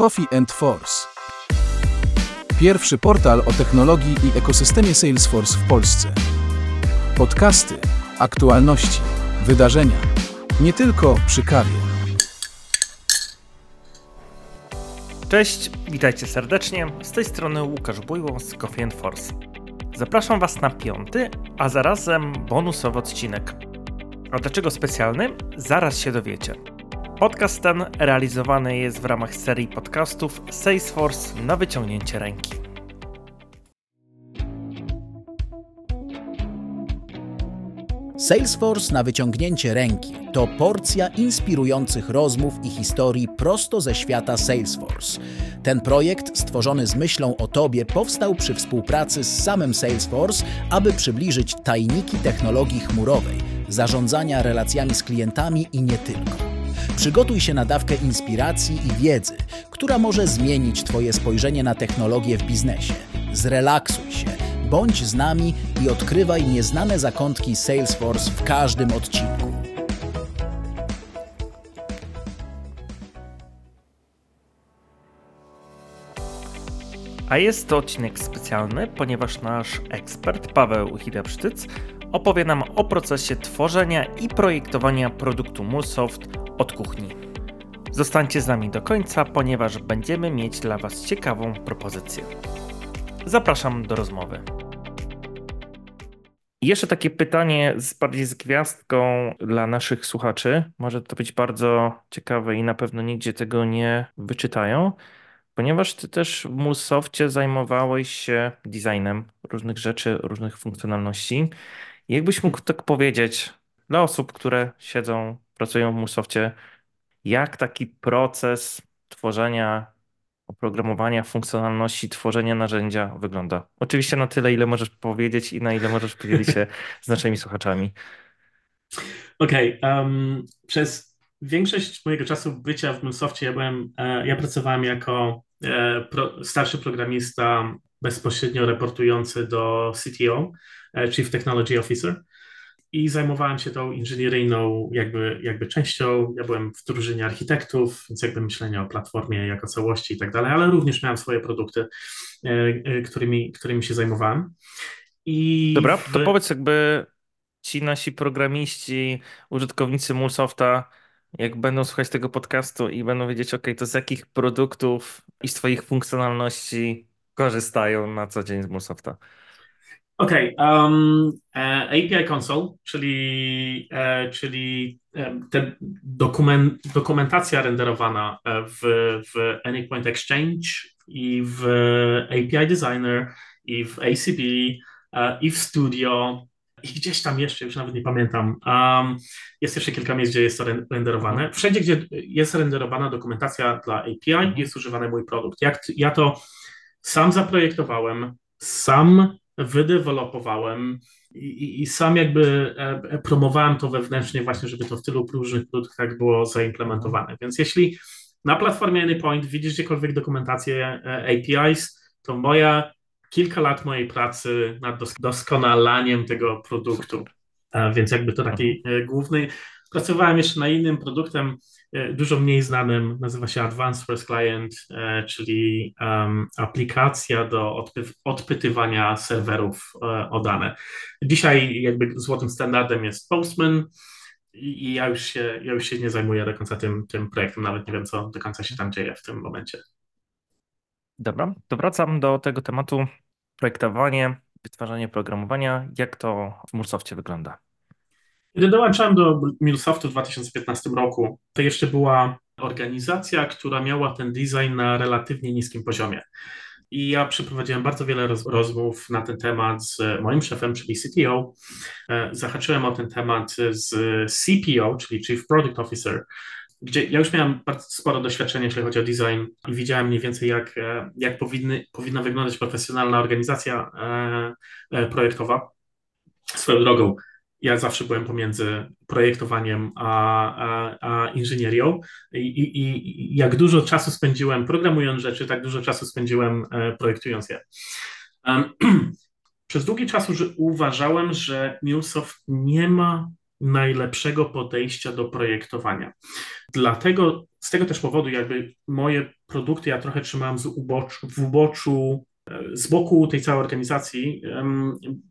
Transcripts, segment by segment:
Coffee and Force. Pierwszy portal o technologii i ekosystemie Salesforce w Polsce. Podcasty, aktualności, wydarzenia. Nie tylko przy kawie. Cześć, witajcie serdecznie. Z tej strony Łukasz Bujło z Coffee and Force. Zapraszam Was na piąty, a zarazem bonusowy odcinek. A dlaczego specjalny? Zaraz się dowiecie. Podcast ten realizowany jest w ramach serii podcastów Salesforce na wyciągnięcie ręki. Salesforce na wyciągnięcie ręki to porcja inspirujących rozmów i historii prosto ze świata Salesforce. Ten projekt, stworzony z myślą o Tobie, powstał przy współpracy z samym Salesforce, aby przybliżyć tajniki technologii chmurowej, zarządzania relacjami z klientami i nie tylko. Przygotuj się na dawkę inspiracji i wiedzy, która może zmienić Twoje spojrzenie na technologię w biznesie. Zrelaksuj się, bądź z nami i odkrywaj nieznane zakątki Salesforce w każdym odcinku. A jest to odcinek specjalny, ponieważ nasz ekspert Paweł Hidepsztyc opowie nam o procesie tworzenia i projektowania produktu MuleSoft od kuchni. Zostańcie z nami do końca, ponieważ będziemy mieć dla Was ciekawą propozycję. Zapraszam do rozmowy. Jeszcze takie pytanie z bardziej z gwiazdką dla naszych słuchaczy. Może to być bardzo ciekawe i na pewno nigdzie tego nie wyczytają, ponieważ ty też w MuleSoftie zajmowałeś się designem różnych rzeczy, różnych funkcjonalności. Jakbyś mógł tak powiedzieć dla osób, które siedzą, pracują w MuleSoftie, jak taki proces tworzenia oprogramowania, funkcjonalności, tworzenia narzędzia wygląda? Oczywiście na tyle, ile możesz powiedzieć i na ile możesz podzielić się z naszymi słuchaczami. Okej, okay, um, przez większość mojego czasu bycia w MuleSoftie ja byłem, e, ja pracowałem jako e, pro, starszy programista bezpośrednio reportujący do CTO, e, Chief Technology Officer i zajmowałem się tą inżynieryjną jakby, jakby częścią. Ja byłem w drużynie architektów, więc jakby myślenie o platformie jako całości i tak dalej, ale również miałem swoje produkty, e, e, którymi, którymi się zajmowałem. I Dobra, w... to powiedz jakby ci nasi programiści, użytkownicy MuleSofta, jak będą słuchać tego podcastu i będą wiedzieć, ok, to z jakich produktów i z Twoich funkcjonalności korzystają na co dzień z MuleSofta? Okej, okay, um, e, API Console, czyli, e, czyli e, te dokument, dokumentacja renderowana w, w Anypoint Exchange i w API Designer i w ACB i w Studio i gdzieś tam jeszcze, już nawet nie pamiętam. Um, jest jeszcze kilka miejsc, gdzie jest to renderowane. Wszędzie, gdzie jest renderowana dokumentacja dla API, jest używany mój produkt. Jak, ja to sam zaprojektowałem, sam wydewelopowałem i, i, sam jakby e, promowałem to wewnętrznie właśnie, żeby to w tylu różnych produktach było zaimplementowane. Więc jeśli na platformie Anypoint widzisz gdziekolwiek dokumentację e, APIs, to moja kilka lat mojej pracy nad doskonalaniem tego produktu. Więc jakby to taki e, główny. Pracowałem jeszcze na innym produktem, E, dużo mniej znanym, nazywa się Advanced First Client, e, czyli aplikacja do odpy odpytywania serwerów e, o dane. Dzisiaj jakby złotym standardem jest Postman i, i ja, już się, ja już się nie zajmuję do końca tym, tym projektem, nawet nie wiem, co do końca się tam dzieje w tym momencie. Dobra, to wracam do tego tematu projektowanie, wytwarzanie programowania. Jak to w Mursoftie wygląda? Kiedy dołączyłem do MuleSoftu w 2015 roku, to jeszcze była organizacja, która miała ten design na relatywnie niskim poziomie. I ja przeprowadziłem bardzo wiele roz rozmów na ten temat z moim szefem, czyli CTO. E, zahaczyłem o ten temat z CPO, czyli Chief Product Officer, gdzie ja już miałem bardzo sporo doświadczenia, jeśli chodzi o design i widziałem mniej więcej, jak, e, jak powinny, powinna wyglądać profesjonalna organizacja e, projektowa. Swoją drogą, ja zawsze byłem pomiędzy projektowaniem a, a, a inżynierią I, i, i, jak dużo czasu spędziłem programując rzeczy, tak dużo czasu spędziłem e, projektując je. Przez długi czas uważałem, że MuleSoft nie ma najlepszego podejścia do projektowania. Dlatego z tego też powodu jakby moje produkty ja trochę trzymałem z uboczu, w uboczu, e, z boku tej całej organizacji,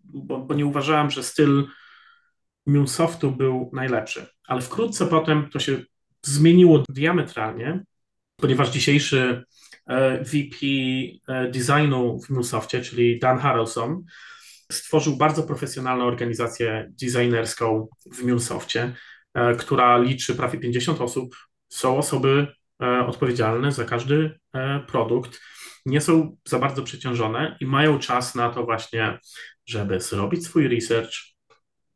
bo, bo nie uważałem, że styl MuleSoftu był najlepszy. Ale wkrótce potem to się zmieniło diametralnie, ponieważ dzisiejszy e, VP e, designu w MuleSoftie, czyli Dan Harrelson, stworzył bardzo profesjonalną organizację designerską w MuleSoftie, e, która liczy prawie 50 osób. Są osoby odpowiedzialne za każdy produkt, nie są za bardzo przeciążone i mają czas na to właśnie, żeby zrobić swój research,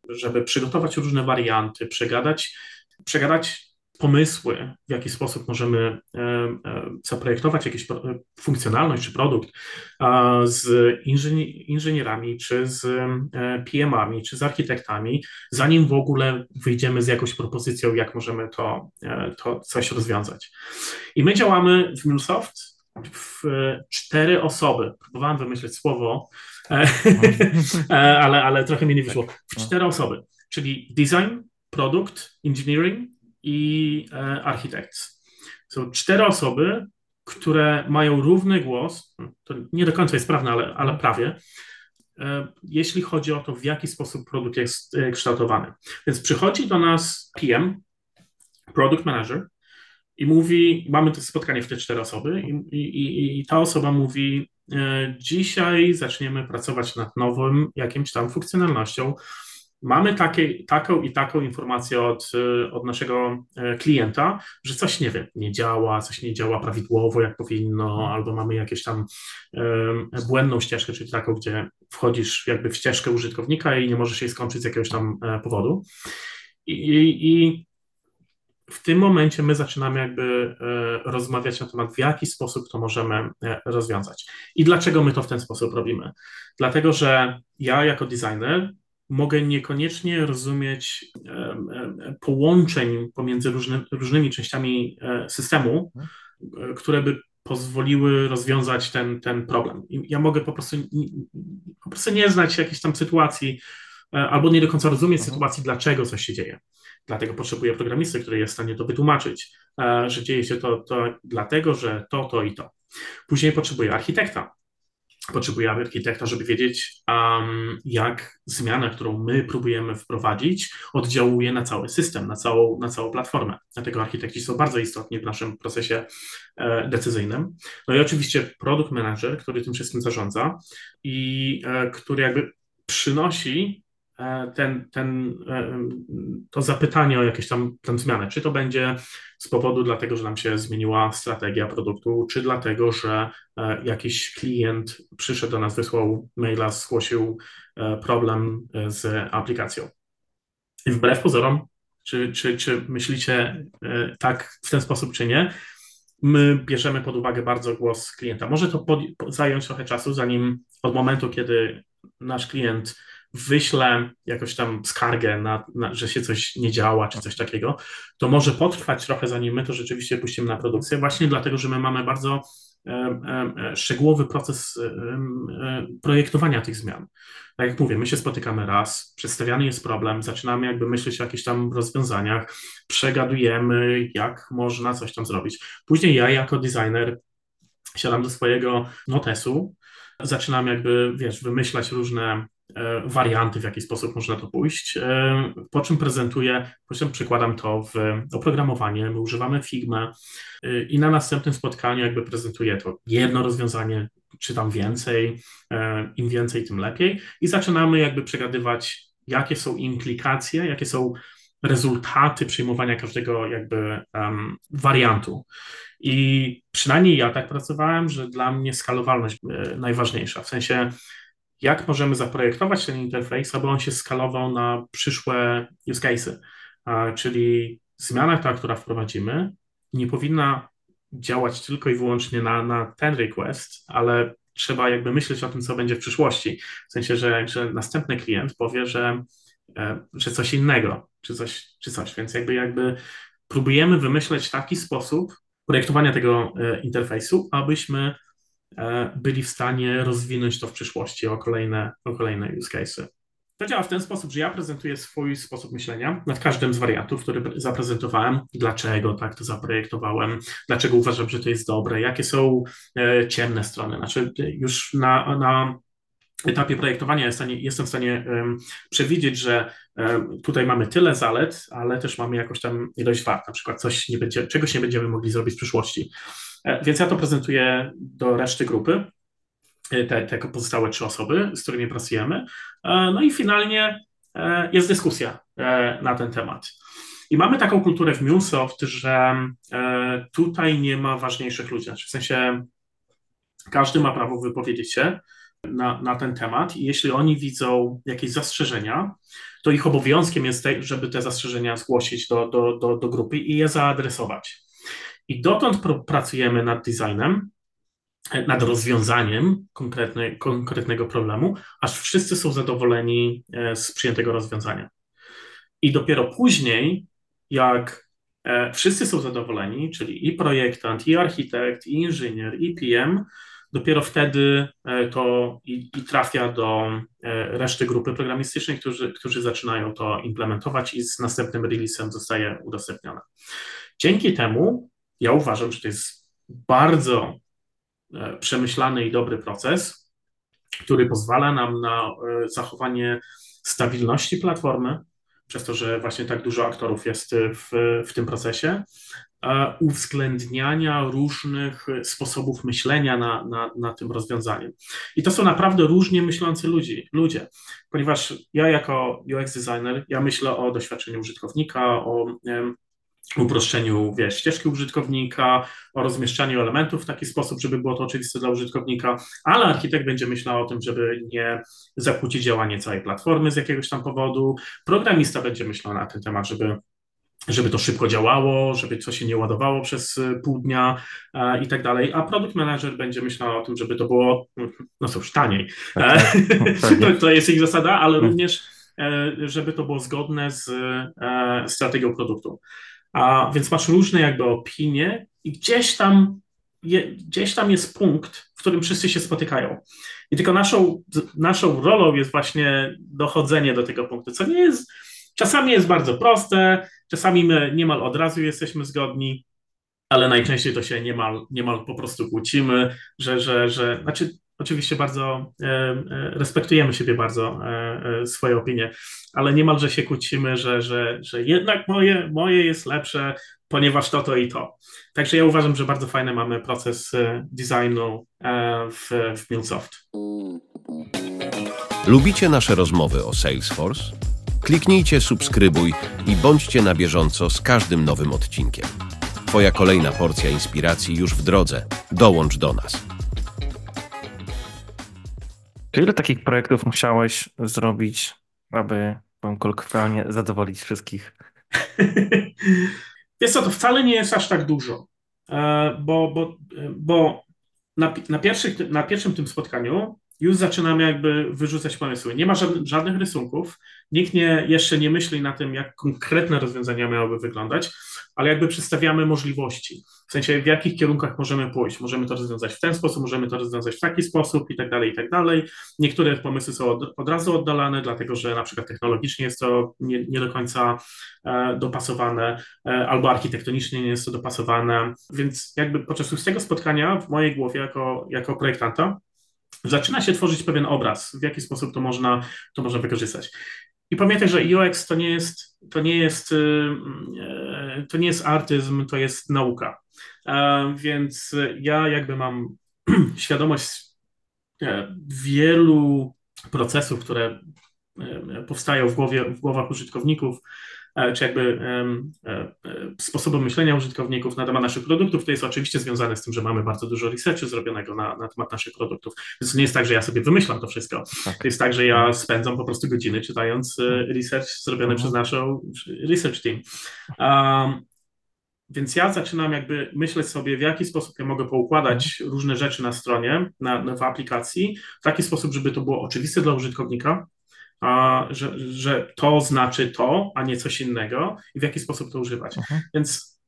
żeby przygotować różne warianty, przegadać, przegadać pomysły, w jaki sposób możemy e, e, zaprojektować jakąś funkcjonalność czy produkt z inżynierami, czy z e, PM-ami, czy z architektami, zanim w ogóle wyjdziemy z jakąś propozycją, jak możemy to, to coś rozwiązać. I my działamy w MuleSoft cztery osoby. Próbowałem wymyśleć słowo, ale, ale trochę mi nie wyszło. W cztery osoby, czyli design, produkt, engineering i e, architects. Są cztery osoby, które mają równy głos, to nie do końca jest prawne, ale, ale prawie, e, jeśli chodzi o to, w jaki sposób produkt jest e, kształtowany. Więc przychodzi do nas PM, Product Manager, i mówi, mamy to spotkanie w te cztery osoby, i, i, i ta osoba mówi: Dzisiaj zaczniemy pracować nad nowym jakimś tam funkcjonalnością mamy takie, taką i taką informację od, y, od naszego e, klienta, że coś nie wiem, nie działa, coś nie działa prawidłowo, jak powinno, albo mamy jakąś tam błędną ścieżkę, czyli taką, gdzie wchodzisz jakby w ścieżkę użytkownika i nie możesz jej skończyć z jakiegoś tam e, powodu. I, i w tym momencie my zaczynamy jakby e, rozmawiać na temat, w jaki sposób to możemy rozwiązać. I dlaczego my to w ten sposób robimy? Dlatego, że ja jako designer mogę niekoniecznie rozumieć połączeń pomiędzy różny, różnymi częściami e, systemu, e, które by pozwoliły rozwiązać ten, ten problem. I ja mogę po prostu, po prostu nie znać jakiejś tam sytuacji, e, albo nie do końca rozumieć mhm. sytuacji, dlaczego coś się dzieje. Dlatego potrzebuję programisty, który jest w stanie to wytłumaczyć, że dzieje się to, to dlatego, że to, to i to. Później potrzebuję architekta, potrzebujemy architekta, żeby wiedzieć, um, jak zmiana, którą my próbujemy wprowadzić, oddziałuje na cały system, na całą, na całą platformę. Dlatego architekci są bardzo istotni w naszym procesie e, decyzyjnym. No i oczywiście product manager, który tym wszystkim zarządza i e, który jakby przynosi E, ten, ten, e, to zapytanie o jakieś tam, tam zmianę. Czy to będzie z powodu dlatego, że nam się zmieniła strategia produktu, czy dlatego, że e, jakiś klient przyszedł do nas, wysłał maila, zgłosił problem z aplikacją. I wbrew pozorom, czy, czy, czy myślicie tak w ten sposób, czy nie, my bierzemy pod uwagę bardzo głos klienta. Może to pod, zająć trochę czasu, zanim od momentu, kiedy nasz klient wyślę jakoś tam skargę, na, na, że się coś nie działa, czy coś takiego, to może potrwać trochę, zanim my to rzeczywiście puścimy na produkcję, właśnie dlatego, że my mamy bardzo e, szczegółowy proces e, projektowania tych zmian. Tak jak mówię, my się spotykamy raz, przedstawiany jest problem, zaczynamy jakby myśleć o jakichś tam rozwiązaniach, przegadujemy, jak można coś tam zrobić. Później ja jako designer siadam do swojego notesu, zaczynam jakby, wiesz, wymyślać różne warianty, w jaki sposób można to pójść, e, po czym prezentuję, po czym przykładam to w oprogramowanie, my używamy Figma e, i na następnym spotkaniu jakby prezentuję to jedno rozwiązanie, czy tam więcej, im więcej, tym lepiej. I zaczynamy jakby przegadywać, jakie są implikacje, jakie są rezultaty przyjmowania każdego jakby um, wariantu. I przynajmniej ja tak pracowałem, że dla mnie skalowalność najważniejsza, w sensie jak możemy zaprojektować ten interfejs, aby on się skalował na przyszłe use cases. Czyli zmiana ta, która wprowadzimy, nie powinna działać tylko i wyłącznie na, na ten request, ale trzeba jakby myśleć o tym, co będzie w przyszłości. W sensie, że, że następny klient powie, że, e, że coś innego, czy coś, czy coś. Więc jakby, jakby próbujemy wymyśleć taki sposób projektowania tego e, interfejsu, abyśmy byli w stanie rozwinąć to w przyszłości o kolejne, o kolejne use cases. To działa w ten sposób, że ja prezentuję swój sposób myślenia nad każdym z wariantów, który zaprezentowałem, dlaczego tak to zaprojektowałem, dlaczego uważam, że to jest dobre, jakie są e, ciemne strony. Znaczy, już na, na etapie projektowania jestem w stanie przewidzieć, że tutaj mamy tyle zalet, ale też mamy jakąś tam ilość wad, na przykład coś nie będzie, czegoś nie będziemy mogli zrobić w przyszłości. E, więc ja to prezentuję do reszty grupy, e, te, te pozostałe trzy osoby, z którymi pracujemy. E, no i finalnie jest dyskusja na ten temat. I mamy taką kulturę w MuleSoft, że tutaj nie ma ważniejszych ludzi. Znaczy w sensie każdy ma prawo wypowiedzieć się, na, na ten temat i jeśli oni widzą jakieś zastrzeżenia, to ich obowiązkiem jest, te, żeby te zastrzeżenia zgłosić do, do, do, do grupy i je zaadresować. I dotąd pr pracujemy nad designem, nad rozwiązaniem konkretny, konkretnego problemu, aż wszyscy są zadowoleni e, z przyjętego rozwiązania. I dopiero później, jak e, wszyscy są zadowoleni, czyli i projektant, i architekt, i inżynier, i PM, dopiero wtedy e, to i, i, trafia do e, reszty grupy programistycznej, którzy, którzy zaczynają to implementować i z następnym releasem zostaje udostępnione. Dzięki temu ja uważam, że to jest bardzo e, przemyślany i dobry proces, który pozwala nam na zachowanie stabilności platformy, przez to, że właśnie tak dużo aktorów jest w, w tym procesie, uwzględniania różnych sposobów myślenia na, na, na tym rozwiązaniem. I to są naprawdę różnie myślący ludzi, ludzie, ponieważ ja jako UX designer, ja myślę o doświadczeniu użytkownika, o uproszczeniu wiesz, ścieżki użytkownika, o rozmieszczaniu elementów w taki sposób, żeby było to oczywiste dla użytkownika, ale architekt będzie myślał o tym, żeby nie zakłócić działanie całej platformy z jakiegoś tam powodu, programista będzie myślał na ten temat, żeby żeby to szybko działało, żeby coś się nie ładowało przez y, pół dnia e, i tak dalej, a product manager będzie myślał o tym, żeby to było, no cóż, taniej. Tak, tak. E, to, to jest ich zasada, ale hmm. również, e, żeby to było zgodne z strategią produktu. A więc masz różne jakby opinie i gdzieś tam, je, gdzieś tam jest punkt, w którym wszyscy się spotykają. I tylko naszą, naszą rolą jest właśnie dochodzenie do tego punktu, co nie jest, czasami jest bardzo proste, czasami my niemal od razu jesteśmy zgodni, ale najczęściej to się niemal, niemal po prostu kłócimy, że, że, że znaczy oczywiście bardzo e, e, respektujemy siebie bardzo, e, swoje opinie, ale niemalże się kłócimy, że, że, że jednak moje, moje jest lepsze, ponieważ to, to i to. Także ja uważam, że bardzo fajny mamy proces designu w, w MuleSoft. Lubicie nasze rozmowy o Salesforce? Kliknijcie subskrybuj i bądźcie na bieżąco z każdym nowym odcinkiem. Twoja kolejna porcja inspiracji już w drodze. Dołącz do nas. To ile takich projektów musiałeś zrobić, aby, powiem kolokwialnie, zadowolić wszystkich? Wiesz co, to wcale nie jest aż tak dużo, e, bo, bo, bo na, na, pierwszych, na pierwszym tym spotkaniu już zaczynamy jakby wyrzucać pomysły. Nie ma żadnych, żadnych rysunków, nikt nie, jeszcze nie myśli na tym, jak konkretne rozwiązania miałyby wyglądać, ale jakby przedstawiamy możliwości, w sensie w jakich kierunkach możemy pójść. Możemy to rozwiązać w ten sposób, możemy to rozwiązać w taki sposób i tak dalej, i tak dalej. Niektóre pomysły są od, od razu oddalane, dlatego że na przykład technologicznie jest to nie, nie do końca e, dopasowane, e, albo architektonicznie nie jest to dopasowane, więc jakby podczas tego spotkania w mojej głowie jako, jako projektanta zaczyna się tworzyć pewien obraz, w jaki sposób to można, to można wykorzystać. I pamiętaj, że UX to nie jest, to nie jest, y, y, to nie jest artyzm, to jest nauka. Więc ja jakby mam świadomość e, wielu procesów, które e, powstają w, głowie, w głowach użytkowników, E, czy jakby e, e, sposobem myślenia użytkowników na temat naszych produktów, to jest oczywiście związane z tym, że mamy bardzo dużo researchu zrobionego na, na temat naszych produktów. Więc to nie jest tak, że ja sobie wymyślam to wszystko. Tak. To jest tak, że ja mhm. spędzam po prostu godziny czytając mhm. research zrobiony mhm. przez naszą research team. Um, więc ja zaczynam jakby myśleć sobie, w jaki sposób ja mogę poukładać różne rzeczy na stronie, na, na, w aplikacji, w taki sposób, żeby to było oczywiste dla użytkownika, a, że, że to znaczy to, a nie coś innego i w jaki sposób to używać. Mhm. Więc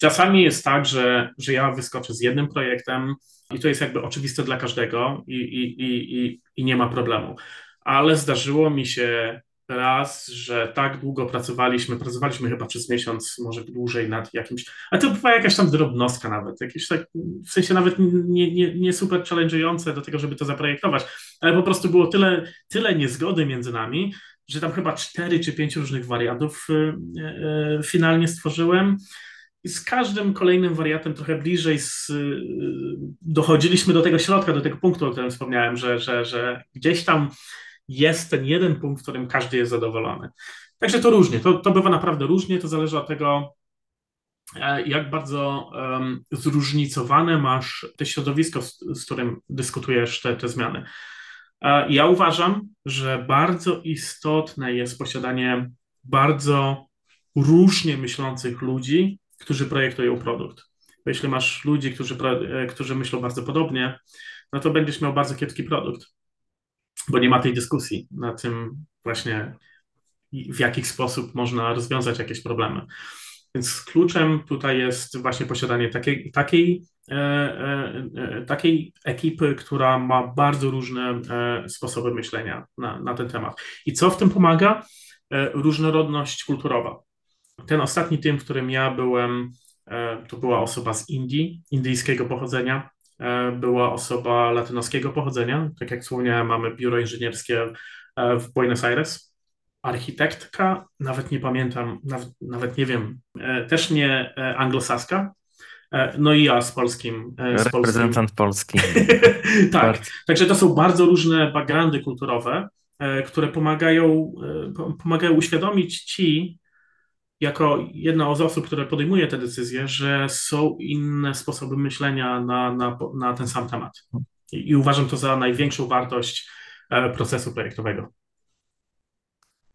czasami jest tak, że, że ja wyskoczę z jednym projektem i to jest jakby oczywiste dla każdego i, i, i, i, i nie ma problemu. ale zdarzyło mi się raz, że tak długo pracowaliśmy, pracowaliśmy chyba przez miesiąc, może dłużej nad jakimś, a to była jakaś tam drobnostka nawet, jakieś tak, w sensie nawet nie, nie, nie super challenge'ujące do tego, żeby to zaprojektować, ale po prostu było tyle, tyle niezgody między nami, że tam chyba cztery czy pięć różnych wariantów y, y, finalnie stworzyłem. I z każdym kolejnym wariantem trochę bliżej z, y, dochodziliśmy do tego środka, do tego punktu, o którym wspomniałem, że, że, że gdzieś tam jest ten jeden punkt, w którym każdy jest zadowolony. Także to różnie, to, to bywa naprawdę różnie, to zależy od tego, e, jak bardzo um, zróżnicowane masz te środowisko, z, z którym dyskutujesz te, te zmiany. E, ja uważam, że bardzo istotne jest posiadanie bardzo różnie myślących ludzi, którzy projektują produkt. Bo jeśli masz ludzi, którzy, e, którzy myślą bardzo podobnie, no to będziesz miał bardzo kiepski produkt bo nie ma tej dyskusji na tym właśnie, w jaki sposób można rozwiązać jakieś problemy. Więc kluczem tutaj jest właśnie posiadanie takiej, takiej, e, e, e, takiej ekipy, która ma bardzo różne e, sposoby myślenia na, na ten temat. I co w tym pomaga? E, różnorodność kulturowa. Ten ostatni tym, w którym ja byłem, e, to była osoba z Indii, indyjskiego pochodzenia, była osoba latynoskiego pochodzenia. Tak jak wspomniałem, mamy biuro inżynierskie e, w Buenos Aires. Architektka, nawet nie pamiętam, nawet, nawet nie wiem, e, też nie anglosaska. No i ja z polskim. Z Reprezentant polski. tak, także to są bardzo różne backgroundy kulturowe, które pomagają, pomagają uświadomić ci, jako jedna z osób, które podejmuje te decyzje, że są inne sposoby myślenia na, na, na ten sam temat. I, I uważam to za największą wartość e, procesu projektowego.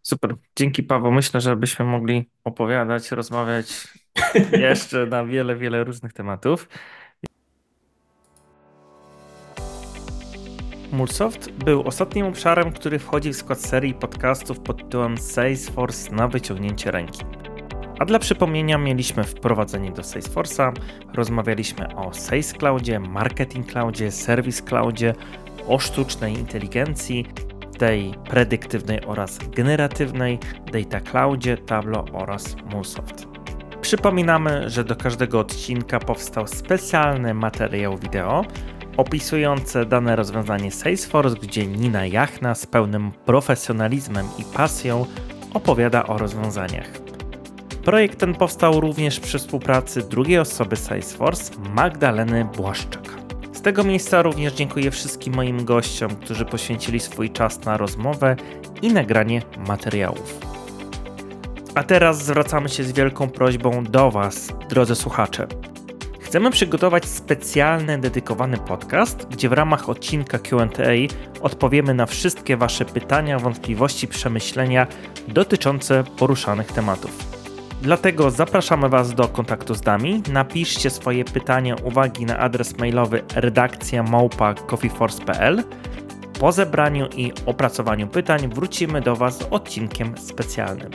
Super. Dzięki Paweł. Myślę, że byśmy mogli opowiadać, rozmawiać jeszcze na wiele, wiele różnych tematów. Mulsoft był ostatnim obszarem, który wchodzi w skład serii podcastów pod tytułem Salesforce na wyciągnięcie ręki. A dla przypomnienia mieliśmy wprowadzenie do Salesforce'a, rozmawialiśmy o Sales Cloudzie, Marketing Cloudzie, Service Cloudzie, o sztucznej inteligencji, tej predyktywnej oraz generatywnej, Data Cloudzie, Tableau oraz MuleSoft. Przypominamy, że do każdego odcinka powstał specjalny materiał wideo opisujący dane rozwiązanie Salesforce, gdzie Nina Jachna z pełnym profesjonalizmem i pasją opowiada o rozwiązaniach. Projekt ten powstał również przy współpracy drugiej osoby Salesforce, Magdaleny Błaszczak. Z tego miejsca również dziękuję wszystkim moim gościom, którzy poświęcili swój czas na rozmowę i nagranie materiałów. A teraz zwracamy się z wielką prośbą do Was, drodzy słuchacze. Chcemy przygotować specjalny, dedykowany podcast, gdzie w ramach odcinka QA odpowiemy na wszystkie Wasze pytania, wątpliwości, przemyślenia dotyczące poruszanych tematów. Dlatego zapraszamy Was do kontaktu z nami. Napiszcie swoje pytania, uwagi na adres mailowy redakcja. Po zebraniu i opracowaniu pytań wrócimy do Was z odcinkiem specjalnym.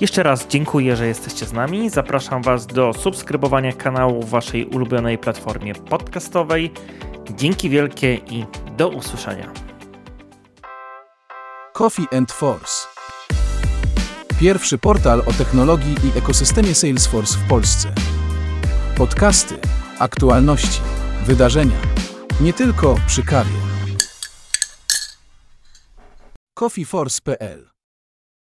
Jeszcze raz dziękuję, że jesteście z nami. Zapraszam Was do subskrybowania kanału w Waszej ulubionej platformie podcastowej. Dzięki wielkie i do usłyszenia. Coffee and Force Pierwszy portal o technologii i ekosystemie Salesforce w Polsce. Podcasty, aktualności, wydarzenia. Nie tylko przy kawie. coffeeforce.pl